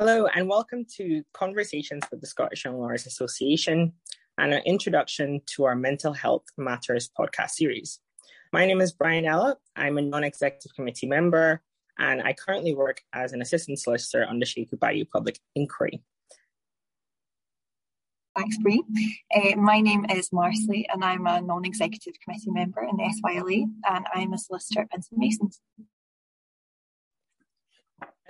Hello, and welcome to Conversations with the Scottish Young Lawyers Association and an introduction to our Mental Health Matters podcast series. My name is Brian Ella. I'm a non executive committee member, and I currently work as an assistant solicitor on the Sheku Bayoh Public Inquiry. Thanks, Brie. Uh, my name is Marsley, and I'm a non executive committee member in the SYLA, and I'm a solicitor at Pinsent Masons.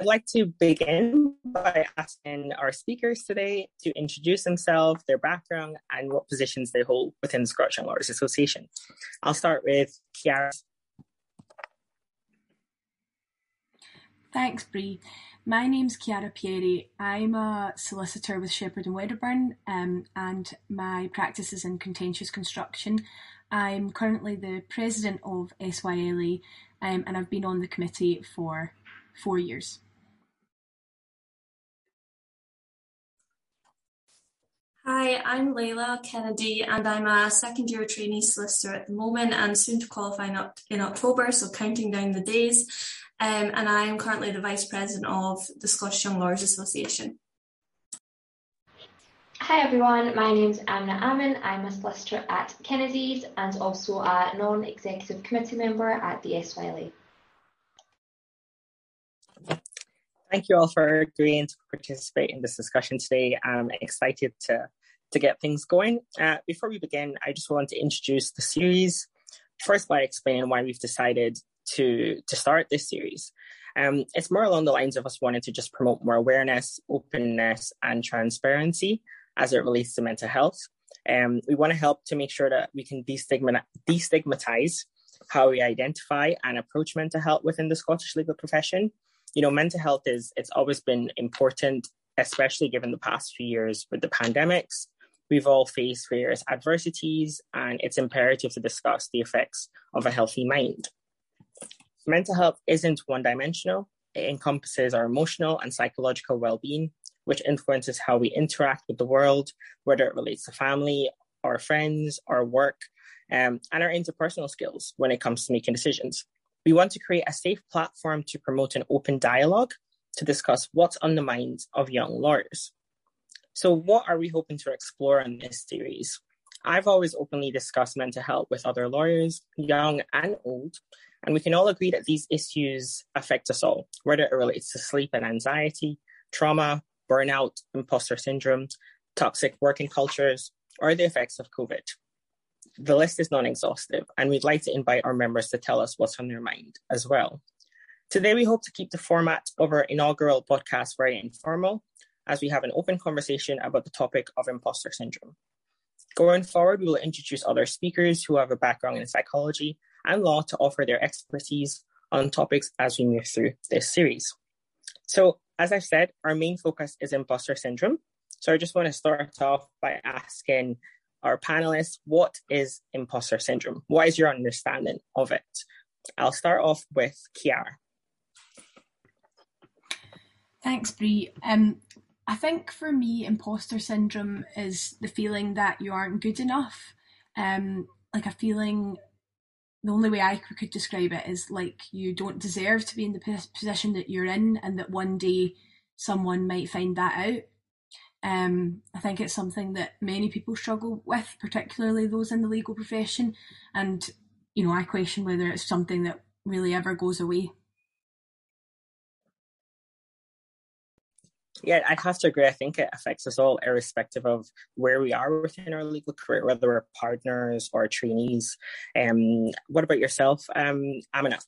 I'd like to begin by asking our speakers today to introduce themselves, their background, and what positions they hold within the Scottish Young Lawyers Association. I'll start with Chiara. Thanks, Brie. My name's Chiara Pieri. I'm a solicitor with Shepherd and Wedderburn, um, and my practice is in contentious construction. I'm currently the president of SYLA, um, and I've been on the committee for four years. Hi, I'm Layla Kennedy and I'm a second year trainee solicitor at the moment and soon to qualify in October, so counting down the days. Um, and I am currently the Vice President of the Scottish Young Lawyers Association. Hi everyone, my name is Amna Amin. I'm a solicitor at Kennedy's and also a non-executive committee member at the SYLA. Thank you all for agreeing to participate in this discussion today. I'm excited to, to get things going. Uh, before we begin, I just want to introduce the series, first by explaining why we've decided to, to start this series. Um, it's more along the lines of us wanting to just promote more awareness, openness, and transparency as it relates to mental health. Um, we want to help to make sure that we can destigmatize how we identify and approach mental health within the Scottish legal profession you know, mental health is it's always been important, especially given the past few years with the pandemics. We've all faced various adversities, and it's imperative to discuss the effects of a healthy mind. Mental health isn't one dimensional, it encompasses our emotional and psychological well being, which influences how we interact with the world, whether it relates to family, our friends, our work, um, and our interpersonal skills when it comes to making decisions. We want to create a safe platform to promote an open dialogue to discuss what's on the minds of young lawyers. So, what are we hoping to explore in this series? I've always openly discussed mental health with other lawyers, young and old, and we can all agree that these issues affect us all, whether it relates to sleep and anxiety, trauma, burnout, imposter syndrome, toxic working cultures, or the effects of COVID the list is non exhaustive, and we'd like to invite our members to tell us what's on their mind as well. Today, we hope to keep the format of our inaugural podcast very informal, as we have an open conversation about the topic of imposter syndrome. Going forward, we will introduce other speakers who have a background in psychology and law to offer their expertise on topics as we move through this series. So, as I've said, our main focus is imposter syndrome. So, I just want to start off by asking our panelists, what is imposter syndrome? What is your understanding of it? I'll start off with Chiara. Thanks, Brie. Um, I think for me, imposter syndrome is the feeling that you aren't good enough. Um, like a feeling, the only way I could describe it is like you don't deserve to be in the position that you're in, and that one day someone might find that out. Um, I think it's something that many people struggle with, particularly those in the legal profession. And, you know, I question whether it's something that really ever goes away. Yeah, I have to agree. I think it affects us all, irrespective of where we are within our legal career, whether we're partners or trainees. Um, what about yourself, um, Amina?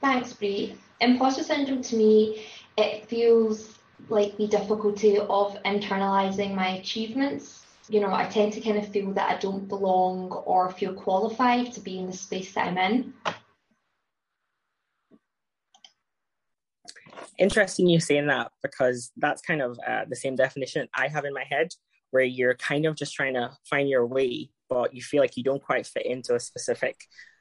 Thanks, Brie. Imposter syndrome to me, it feels like the difficulty of internalizing my achievements. You know, I tend to kind of feel that I don't belong or feel qualified to be in the space that I'm in. Interesting you saying that because that's kind of uh, the same definition I have in my head, where you're kind of just trying to find your way, but you feel like you don't quite fit into a specific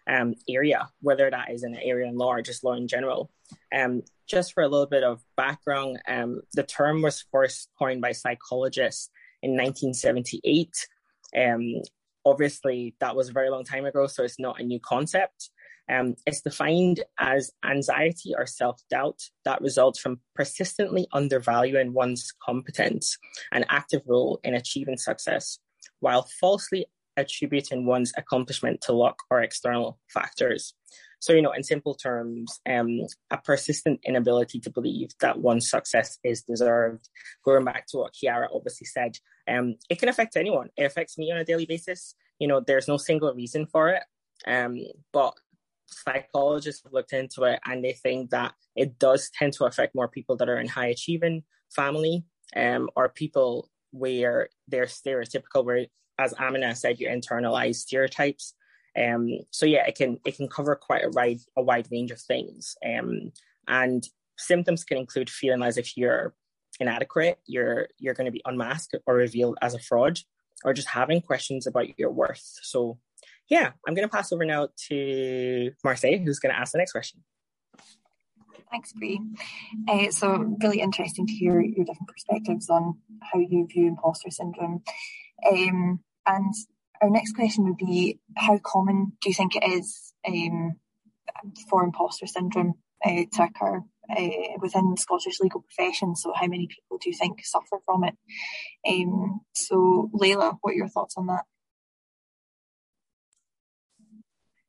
um, area, whether that is an area in law or just law in general. Um, just for a little bit of background, um, the term was first coined by psychologists in 1978. Um, obviously, that was a very long time ago, so it's not a new concept. Um, it's defined as anxiety or self doubt that results from persistently undervaluing one's competence and active role in achieving success, while falsely attributing one's accomplishment to luck or external factors. So, you know, in simple terms, um, a persistent inability to believe that one's success is deserved. Going back to what Chiara obviously said, um, it can affect anyone. It affects me on a daily basis. You know, there's no single reason for it. Um, but psychologists have looked into it and they think that it does tend to affect more people that are in high achieving family um, or people where they're stereotypical, where, as Amina said, you internalize stereotypes. Um, so yeah, it can it can cover quite a wide a wide range of things. Um, and symptoms can include feeling as if you're inadequate, you're you're going to be unmasked or revealed as a fraud, or just having questions about your worth. So yeah, I'm going to pass over now to Marseille, who's going to ask the next question. Thanks, Brie. Uh, so, really interesting to hear your different perspectives on how you view imposter syndrome. Um, and our next question would be How common do you think it is um, for imposter syndrome uh, to occur uh, within Scottish legal profession? So, how many people do you think suffer from it? Um, so, Layla, what are your thoughts on that?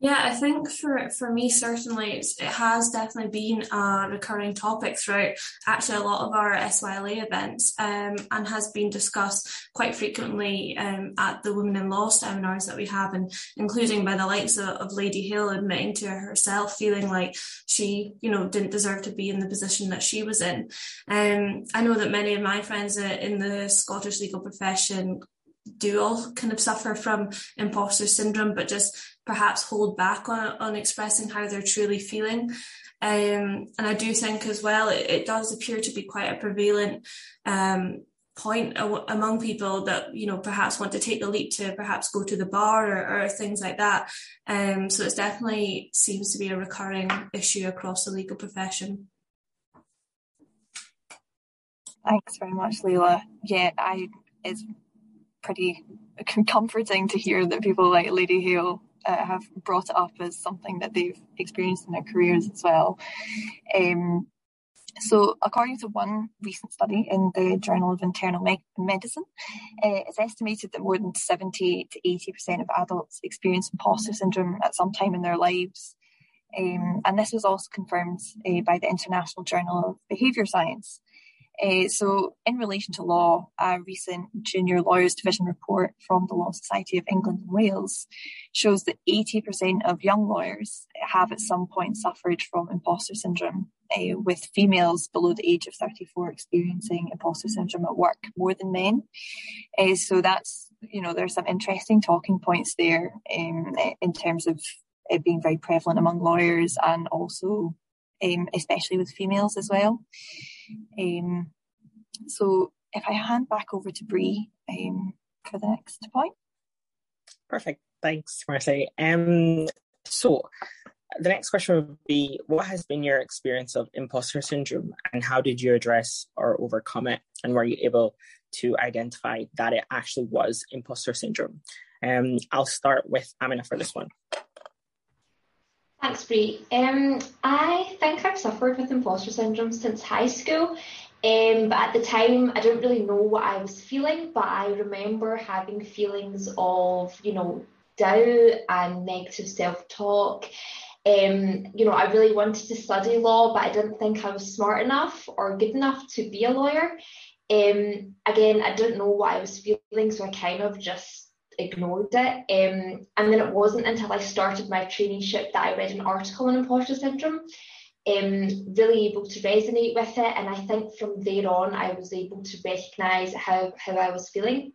Yeah, I think for for me certainly it has definitely been a recurring topic throughout actually a lot of our SYLA events um, and has been discussed quite frequently um, at the Women in Law seminars that we have and including by the likes of, of Lady Hale admitting to herself feeling like she you know didn't deserve to be in the position that she was in. Um, I know that many of my friends in the Scottish legal profession do all kind of suffer from imposter syndrome, but just perhaps hold back on, on expressing how they're truly feeling. Um, and I do think as well, it, it, does appear to be quite a prevalent um, point among people that you know perhaps want to take the leap to perhaps go to the bar or, or things like that. Um, so it definitely seems to be a recurring issue across the legal profession. Thanks very much, Layla. Yeah, I it's pretty comforting to hear that people like Lady Hale uh, have brought it up as something that they've experienced in their careers as well. Um, so, according to one recent study in the Journal of Internal Me- Medicine, uh, it's estimated that more than 70 to 80% of adults experience imposter syndrome at some time in their lives. Um, and this was also confirmed uh, by the International Journal of Behaviour Science. Uh, so, in relation to law, a recent Junior Lawyers Division report from the Law Society of England and Wales shows that 80% of young lawyers have at some point suffered from imposter syndrome, uh, with females below the age of 34 experiencing imposter syndrome at work more than men. Uh, so, that's, you know, there's some interesting talking points there um, in terms of it being very prevalent among lawyers and also um, especially with females as well. Um, so if I hand back over to Brie um, for the next point. Perfect. Thanks, Marcy. Um, so the next question would be what has been your experience of imposter syndrome and how did you address or overcome it and were you able to identify that it actually was imposter syndrome um, i'll start with amina for this one Thanks, Brie. Um, I think I've suffered with imposter syndrome since high school. Um, but at the time, I didn't really know what I was feeling, but I remember having feelings of, you know, doubt and negative self talk. Um, you know, I really wanted to study law, but I didn't think I was smart enough or good enough to be a lawyer. Um, again, I didn't know what I was feeling, so I kind of just ignored it. Um, and then it wasn't until I started my traineeship that I read an article on imposter syndrome, um, really able to resonate with it. And I think from there on, I was able to recognise how, how I was feeling.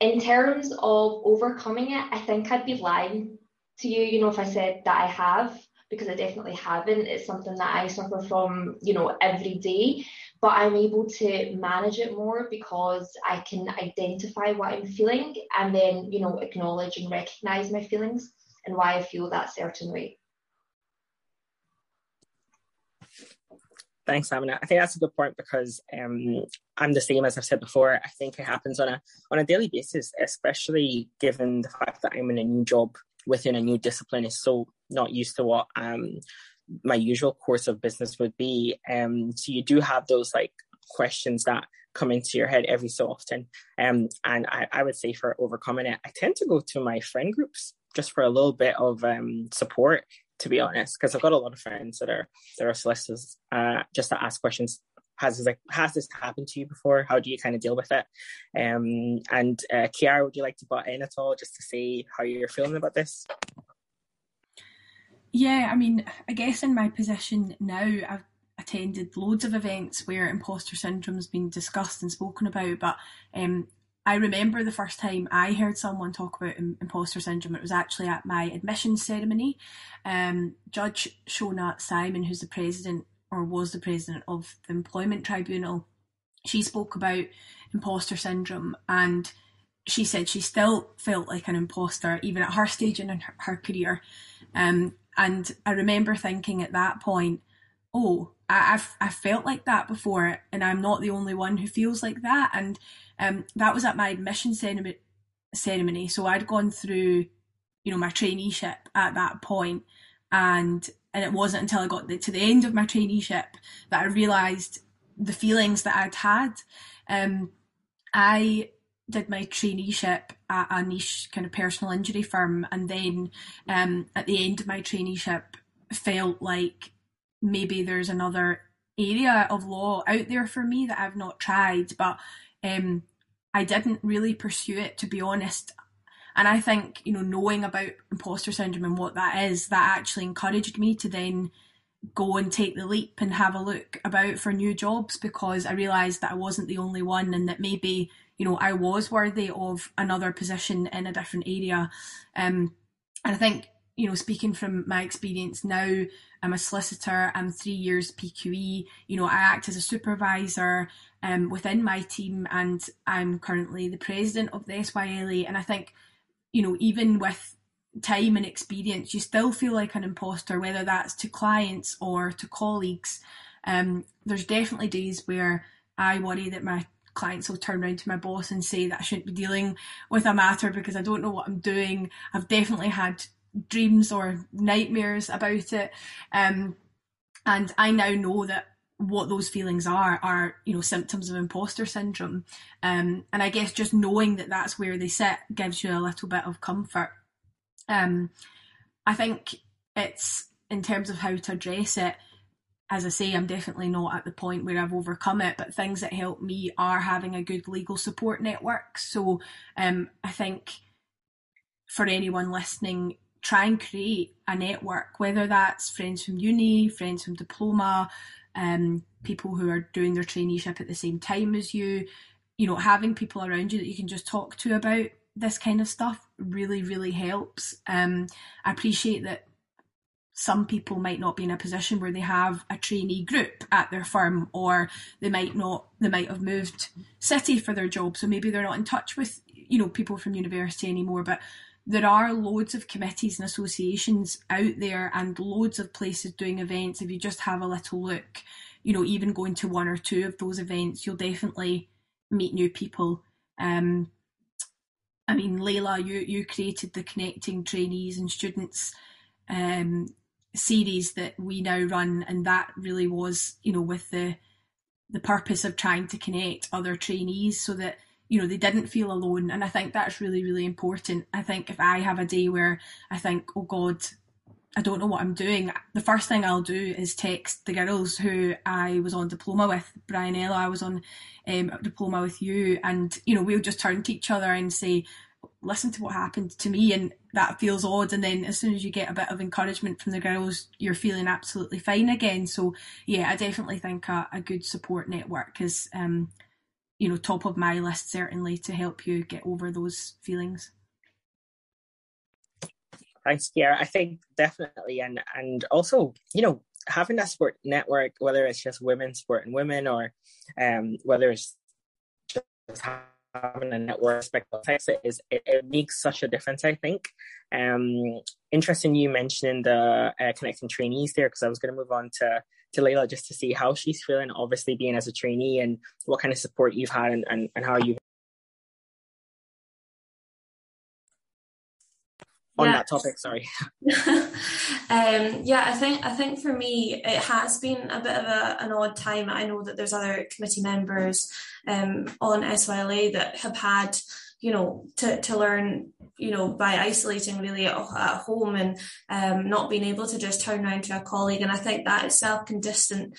In terms of overcoming it, I think I'd be lying to you, you know, if I said that I have, because I definitely haven't. It's something that I suffer from, you know, every day but I'm able to manage it more because I can identify what I'm feeling and then, you know, acknowledge and recognize my feelings and why I feel that certain way. Thanks, Amina. I think that's a good point because um, I'm the same as I've said before. I think it happens on a on a daily basis, especially given the fact that I'm in a new job within a new discipline is so not used to what um, my usual course of business would be. Um, so you do have those like questions that come into your head every so often. Um, and I, I would say for overcoming it, I tend to go to my friend groups just for a little bit of um, support, to be honest, because I've got a lot of friends that are that are solicitors, uh, just to ask questions. Has this, like, has this happened to you before? How do you kind of deal with it? Um, and uh, Chiara, would you like to butt in at all, just to see how you're feeling about this? Yeah, I mean, I guess in my position now, I've attended loads of events where imposter syndrome has been discussed and spoken about, but um, I remember the first time I heard someone talk about imposter syndrome, it was actually at my admission ceremony. Um, Judge Shona Simon, who's the president or was the president of the Employment Tribunal, she spoke about imposter syndrome and she said she still felt like an imposter even at her stage in her, her career. Um, and I remember thinking at that point, oh, I, have I've felt like that before, and I'm not the only one who feels like that. And um, that was at my admission ceremony. So I'd gone through, you know, my traineeship at that point, and and it wasn't until I got the, to the end of my traineeship that I realised the feelings that I'd had. Um, I did my traineeship at a niche kind of personal injury firm, and then um, at the end of my traineeship, felt like maybe there's another area of law out there for me that I've not tried, but um, I didn't really pursue it to be honest. And I think, you know, knowing about imposter syndrome and what that is, that actually encouraged me to then go and take the leap and have a look about for new jobs because I realised that I wasn't the only one and that maybe, you know, I was worthy of another position in a different area. Um, and I think, you know, speaking from my experience now, I'm a solicitor, I'm three years PQE, you know, I act as a supervisor um, within my team and I'm currently the president of the SYLA. And I think, you know, even with time and experience, you still feel like an imposter, whether that's to clients or to colleagues. Um, there's definitely days where I worry that my clients will turn around to my boss and say that I shouldn't be dealing with a matter because I don't know what I'm doing. I've definitely had dreams or nightmares about it. Um, and I now know that what those feelings are are you know symptoms of imposter syndrome. Um, and i guess just knowing that that's where they sit gives you a little bit of comfort. Um, i think it's in terms of how to address it as i say i'm definitely not at the point where i've overcome it but things that help me are having a good legal support network. So um, i think for anyone listening try and create a network, whether that's friends from uni, friends from diploma, um, people who are doing their traineeship at the same time as you, you know, having people around you that you can just talk to about this kind of stuff really, really helps. Um, I appreciate that some people might not be in a position where they have a trainee group at their firm or they might not they might have moved city for their job so maybe they're not in touch with you know people from university anymore but there are loads of committees and associations out there and loads of places doing events. If you just have a little look, you know, even going to one or two of those events, you'll definitely meet new people. Um, I mean, Layla, you you created the Connecting Trainees and Students um, series that we now run, and that really was, you know, with the the purpose of trying to connect other trainees so that you know they didn't feel alone. And i think that's really really important. I think if i have a day where i think oh god i don't know what i'm doing the first thing i'll do is text the girls who i was on diploma with brian ella i was on um, diploma with you. And you know we'll just turn to each other and say listen to what happened to me. And that feels odd. And then as soon as you get a bit of encouragement from the girls you're feeling absolutely fine again. So yeah i definitely think a, a good support network is um, you know top of my list certainly to help you get over those feelings thanks Chiara. i think definitely and and also you know having that sport network whether it's just women supporting women or um whether it's just having a network of it is it, it, makes such a difference i think um interesting you mentioning the uh, connecting trainees there because i was going to move on to to Layla just to see how she's feeling, obviously being as a trainee and what kind of support you've had and, and, and how you on yeah. that topic. Sorry. um, yeah, I think I think for me it has been a bit of a, an odd time. I know that there's other committee members um, on SYLA that have had you know, to, to learn, you know, by isolating really at, at home and um, not being able to just turn around to a colleague. And I think that itself can distance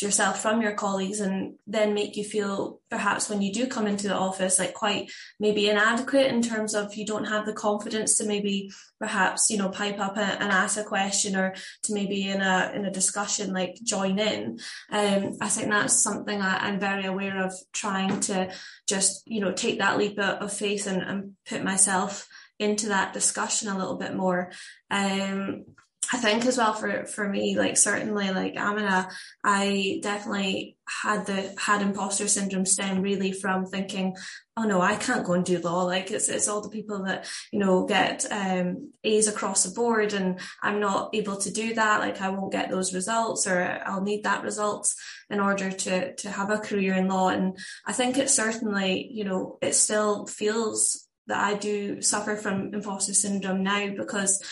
yourself from your colleagues and then make you feel perhaps when you do come into the office, like quite maybe inadequate in terms of you don't have the confidence to maybe perhaps, you know, pipe up and ask a question or to maybe in a, in a discussion, like join in. Um, I think that's something I, I'm very aware of trying to just, you know, take that leap of faith and, and put myself into that discussion a little bit more. Um, I think as well for for me, like certainly like Amina, I definitely had the had imposter syndrome stem really from thinking, oh no, I can't go and do law. Like it's it's all the people that you know get um, A's across the board, and I'm not able to do that. Like I won't get those results, or I'll need that results in order to to have a career in law. And I think it certainly you know it still feels that I do suffer from imposter syndrome now because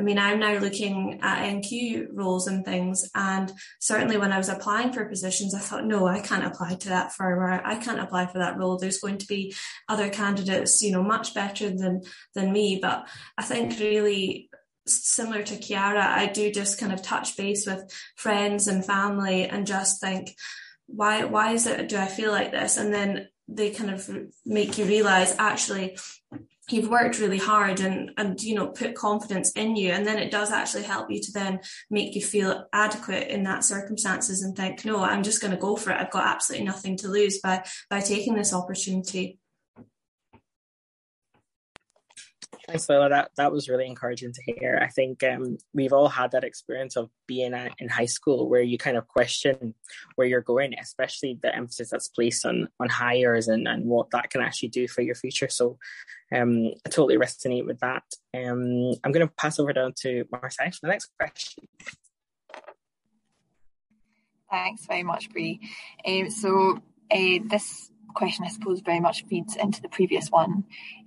I mean, I'm now looking at NQ roles and things. And certainly when I was applying for positions, I thought, no, I can't apply to that firm or I can't apply for that role. There's going to be other candidates, you know, much better than, than me. But I think really similar to Chiara, I do just kind of touch base with friends and family and just think, why, why is it, do I feel like this? And then they kind of make you realize actually you've worked really hard and and you know put confidence in you and then it does actually help you to then make you feel adequate in that circumstances and think no i'm just going to go for it. I've got absolutely nothing to lose by by taking this opportunity Thanks, Lola. That that was really encouraging to hear. I think um, we've all had that experience of being at, in high school where you kind of question where you're going, especially the emphasis that's placed on on Highers and, and what that can actually do for your future. So um, I totally resonate with that. Um, I'm going to pass over down to Marseille for the next question. Thanks very much, Brie. Um, so uh, this question, I suppose, very much feeds into the previous one.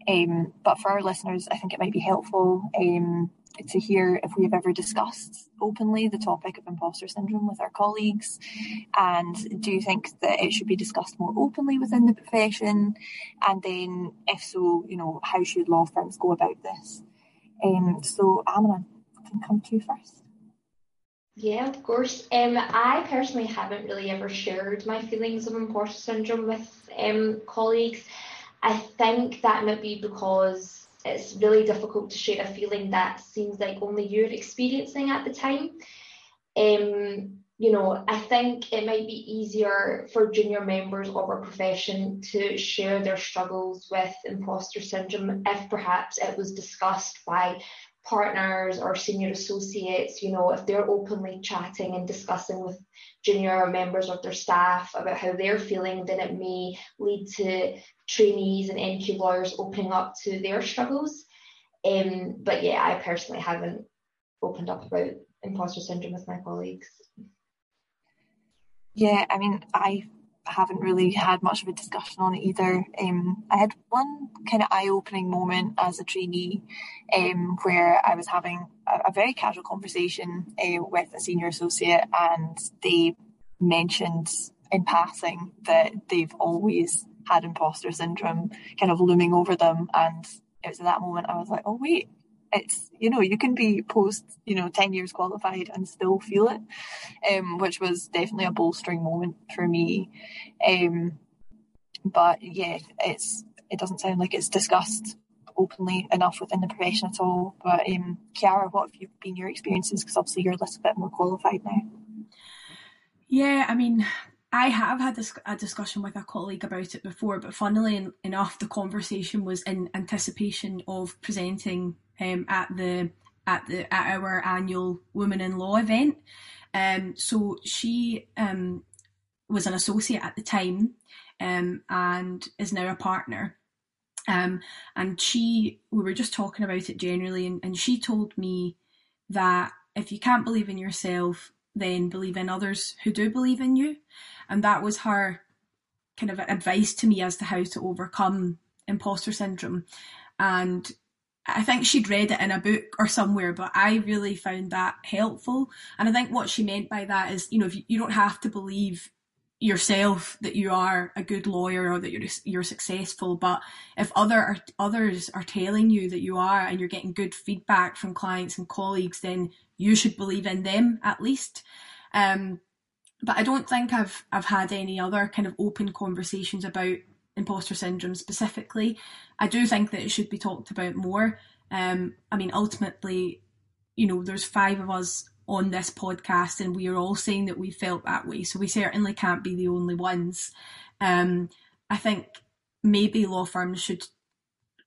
Um, but for our listeners, I think it might be helpful um, to hear if we've ever discussed openly the topic of imposter syndrome with our colleagues. And do you think that it should be discussed more openly within the profession? And then, if so, you know, how should law firms go about this? Um, so, Amina, I can come to you first. Yeah, of course. Um, I personally haven't really ever shared my feelings of imposter syndrome with um, colleagues. I think that might be because it's really difficult to share a feeling that seems like only you're experiencing at the time. Um, you know, I think it might be easier for junior members of our profession to share their struggles with imposter syndrome if perhaps it was discussed by partners or senior associates, you know, if they're openly chatting and discussing with junior members of their staff about how they're feeling, then it may lead to trainees and NQ lawyers opening up to their struggles. Um, but yeah, I personally haven't opened up about imposter syndrome with my colleagues. Yeah, I mean, I haven't really had much of a discussion on it either. Um, I had one kind of eye-opening moment as a trainee, um, where I was having a, a very casual conversation uh, with a senior associate, and they mentioned in passing that they've always had imposter syndrome kind of looming over them, and it was at that moment I was like, oh wait, it's you know you can be post you know 10 years qualified and still feel it um, which was definitely a bolstering moment for me. Um, but yeah it's it doesn't sound like it's discussed openly enough within the profession at all. But um, Chiara what have you been your experiences? Because obviously you're a little bit more qualified now. Yeah I mean I have had this, a discussion with a colleague about it before, but funnily enough, the conversation was in anticipation of presenting um, at the at the at our annual Women in Law event. Um, so she um, was an associate at the time um, and is now a partner. Um, and she, we were just talking about it generally, and, and she told me that if you can't believe in yourself, then believe in others who do believe in you. And that was her kind of advice to me as to how to overcome imposter syndrome. And I think she'd read it in a book or somewhere, but I really found that helpful. And I think what she meant by that is, you know, you, don't have to believe yourself that you are a good lawyer or that you're you're successful but if other others are telling you that you are and you're getting good feedback from clients and colleagues then you should believe in them at least um, but I don't think I've I've had any other kind of open conversations about imposter syndrome specifically I do think that it should be talked about more um, I mean ultimately you know there's five of us on this podcast and we are all saying that we felt that way. So we certainly can't be the only ones. Um, I think maybe law firms should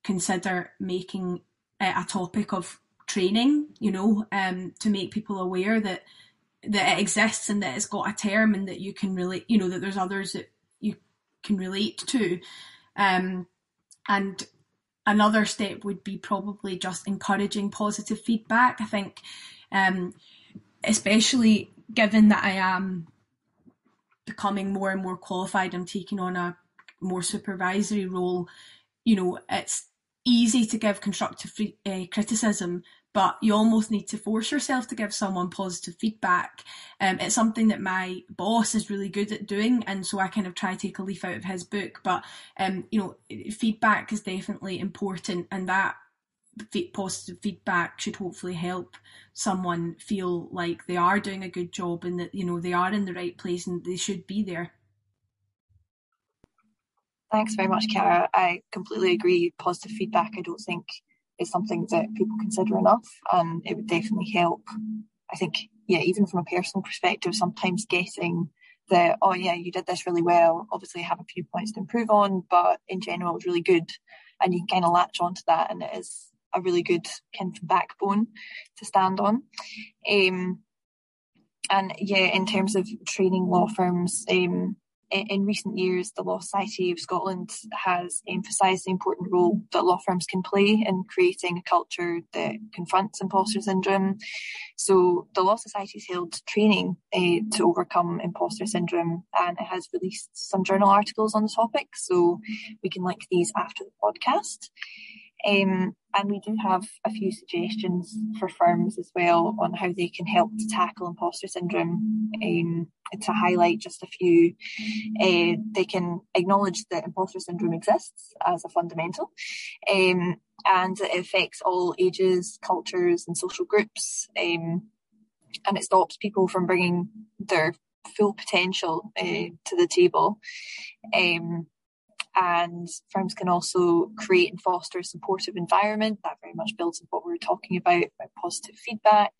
consider making it a topic of training, you know, um, to make people aware that that it exists and that it's got a term and that you can really, you know, that there's others that you can relate to. Um, and another step would be probably just encouraging positive feedback. I think um, especially given that I am becoming more and more qualified, I'm taking on a more supervisory role. You know, it's easy to give constructive uh, criticism, but you almost need to force yourself to give someone positive feedback. Um, it's something that my boss is really good at doing, and so I kind of try to take a leaf out of his book. But um, you know, feedback is definitely important, and that positive feedback should hopefully help someone feel like they are doing a good job and that you know they are in the right place and they should be there thanks very much Kara I completely agree positive feedback I don't think is something that people consider enough and it would definitely help I think yeah even from a personal perspective sometimes getting that oh yeah you did this really well obviously have a few points to improve on but in general it's really good and you can kind of latch onto that and it is a really good kind of backbone to stand on. Um, and yeah, in terms of training law firms, um, in, recent years, the Law Society of Scotland has emphasised the important role that law firms can play in creating a culture that confronts imposter syndrome. So the Law Society has held training uh, to overcome imposter syndrome and it has released some journal articles on the topic. So we can link these after the podcast. Um, and we do have a few suggestions for firms as well on how they can help to tackle imposter syndrome. Um, to highlight just a few, uh, they can acknowledge that imposter syndrome exists as a fundamental, um, and it affects all ages, cultures, and social groups. Um, and it stops people from bringing their full potential uh, to the table. Um, and firms can also create and foster a supportive environment that very much builds on what we were talking about about positive feedback.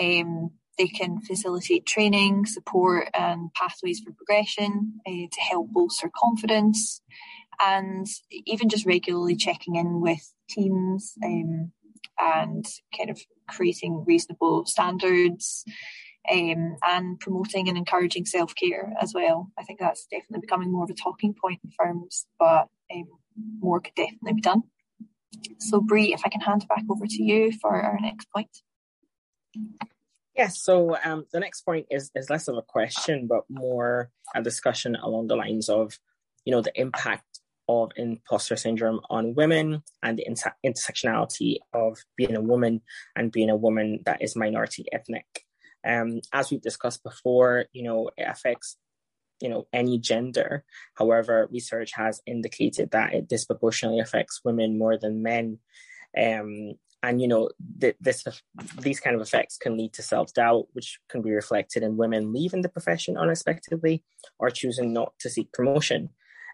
Um, they can facilitate training support and pathways for progression uh, to help bolster confidence. And even just regularly checking in with teams um, and kind of creating reasonable standards um, and promoting and encouraging self care as well. I think that's definitely becoming more of a talking point in firms, but um, more could definitely be done. So, Brie, if I can hand back over to you for our next point. Yes, so um, the next point is, is less of a question, but more a discussion along the lines of, you know, the impact of imposter syndrome on women and the inter- intersectionality of being a woman and being a woman that is minority ethnic. Um, as we've discussed before, you know, it affects you know any gender. However research has indicated that it disproportionately affects women more than men. Um, and you know th- this these kind of effects can lead to self-doubt which can be reflected in women leaving the profession unexpectedly or choosing not to seek promotion.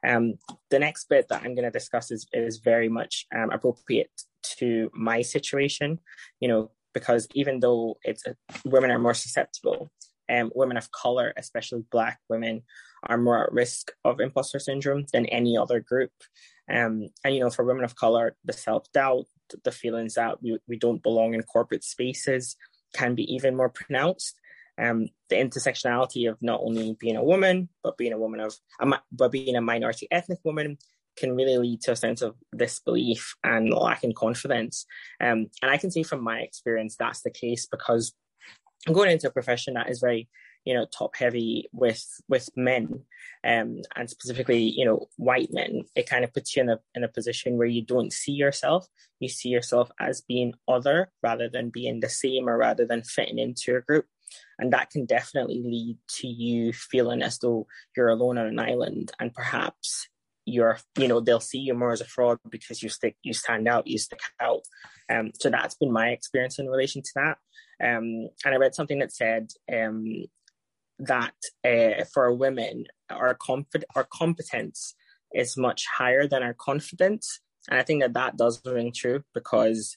Um, the next bit that i'm going to discuss is, is very much um, appropriate to my situation. You know because even though it's women are more susceptible, um, women of color, especially Black women, are more at risk of imposter syndrome than any other group. Um, and you know, for women of color, the self doubt, the feelings that we, we don't belong in corporate spaces can be even more pronounced. Um, the intersectionality of not only being a woman, but being a woman of, but being a minority ethnic woman, can really lead to a sense of disbelief and lacking confidence. Um, and I can say from my experience that's the case because I'm going into a profession that is very, you know top heavy with with men um, and specifically you know white men it kind of puts you in a in a position where you don't see yourself you see yourself as being other rather than being the same or rather than fitting into a group and that can definitely lead to you feeling as though you're alone on an island and perhaps you're you know they'll see you more as a fraud because you stick you stand out you stick out. Um so that's been my experience in relation to that. Um and i read something that said um that uh, for women our confid our competence is much higher than our confidence. And i think that that does ring true because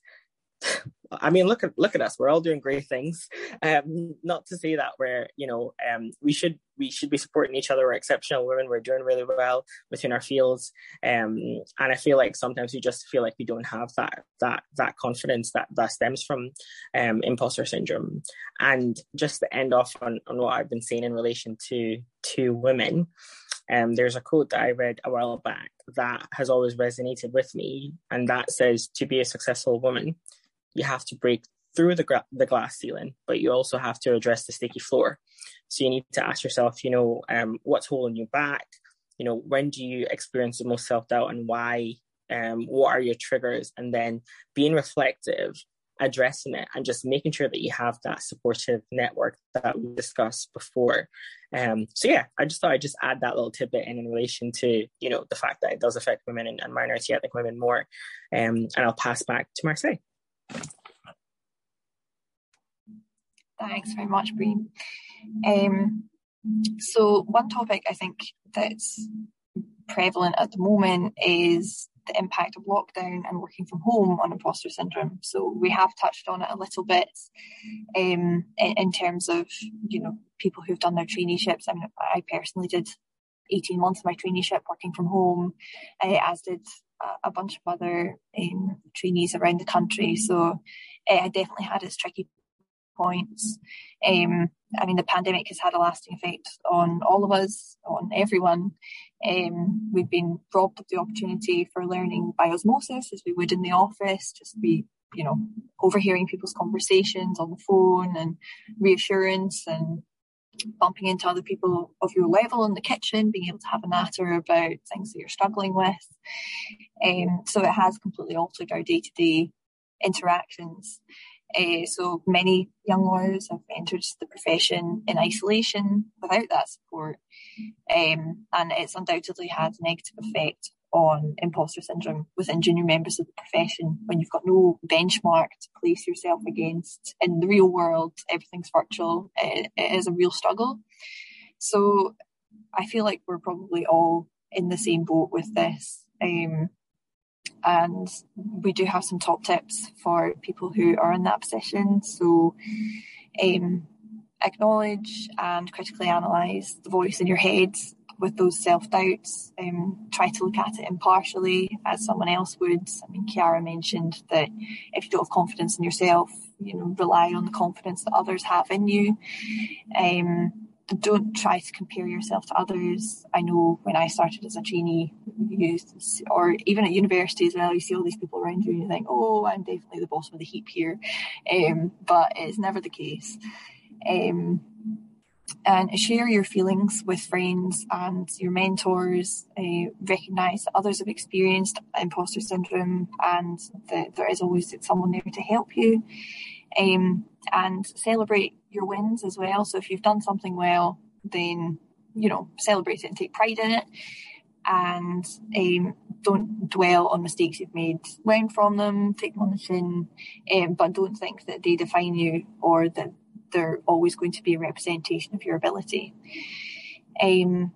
I mean, look at look at us. We're all doing great things. Um, not to say that we're, you know, um, we should we should be supporting each other. We're exceptional women. We're doing really well within our fields. Um, and I feel like sometimes we just feel like we don't have that that that confidence that that stems from um, imposter syndrome. And just to end off on, on what I've been saying in relation to to women, um, there's a quote that I read a while back that has always resonated with me, and that says, "To be a successful woman." You have to break through the, gra- the glass ceiling, but you also have to address the sticky floor. So you need to ask yourself, you know, um, what's holding you back? You know, when do you experience the most self doubt and why? Um, what are your triggers? And then being reflective, addressing it, and just making sure that you have that supportive network that we discussed before. Um, so yeah, I just thought I'd just add that little tidbit in, in relation to you know the fact that it does affect women and, and minority ethnic women more. Um, and I'll pass back to Marseille. Thanks very much, Bree. Um, so one topic I think that's prevalent at the moment is the impact of lockdown and working from home on imposter syndrome. So we have touched on it a little bit um, in, in, terms of you know people who've done their traineeships. I mean, I personally did 18 months of my traineeship working from home, uh, as did a bunch of other um, trainees around the country. So uh, I definitely had its tricky points. Um, I mean, the pandemic has had a lasting effect on all of us, on everyone. Um, we've been robbed of the opportunity for learning by osmosis as we would in the office, just be, you know, overhearing people's conversations on the phone and reassurance and bumping into other people of your level in the kitchen, being able to have a natter about things that you're struggling with. Um, so it has completely altered our day to day interactions. Uh, so many young lawyers have entered the profession in isolation without that support, um, and it's undoubtedly had a negative effect on imposter syndrome within junior members of the profession. When you've got no benchmark to place yourself against in the real world everything's virtual. It, it is a real struggle. So i feel like we're probably all in the same boat with this um, and we do have some top tips for people who are in that position. So um, acknowledge and critically analyze the voice in your head with those self doubts, um, try to look at it impartially as someone else would. I mean, Chiara mentioned that if you don't have confidence in yourself, you know, rely on the confidence that others have in you. Um, don't try to compare yourself to others. I know when I started as a trainee, you, or even at university as well, you see all these people around you and you think, oh, I'm definitely the bottom of the heap here. Um, but it's never the case. Um, and share your feelings with friends and your mentors. Uh, recognize that others have experienced imposter syndrome and that there is always someone there to help you. Um, and celebrate your wins as well. So if you've done something well, then you know celebrate it and take pride in it. And um, don't dwell on mistakes you've made. Learn from them, take them on the chin, um, but don't think that they define you or that they're always going to be a representation of your ability. Um,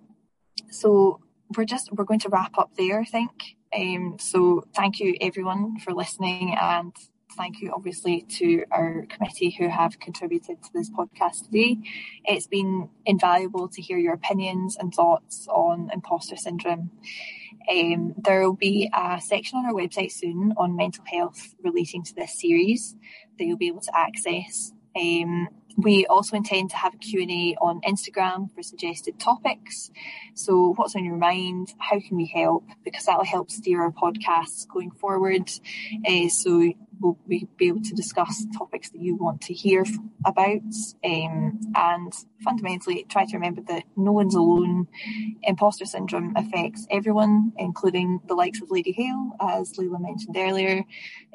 so we're just we're going to wrap up there, I think. Um, so thank you everyone for listening and thank you obviously to our committee who have contributed to this podcast today. It's been invaluable to hear your opinions and thoughts on imposter syndrome. Um, there will be a section on our website soon on mental health relating to this series that you'll be able to access. Um, we also intend to have a Q&A on Instagram for suggested topics. So what's on your mind? How can we help? Because that'll help steer our podcasts going forward. Uh, so we'll be able to discuss topics that you want to hear about. Um, and fundamentally, try to remember that no one's alone. Imposter syndrome affects everyone, including the likes of Lady Hale, as Layla mentioned earlier,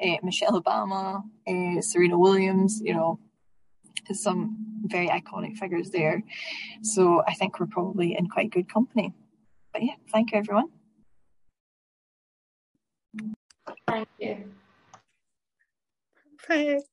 uh, Michelle Obama, uh, Serena Williams, you know, some very iconic figures there. So I think we're probably in quite good company. But yeah, thank you everyone. Thank you. Perfect.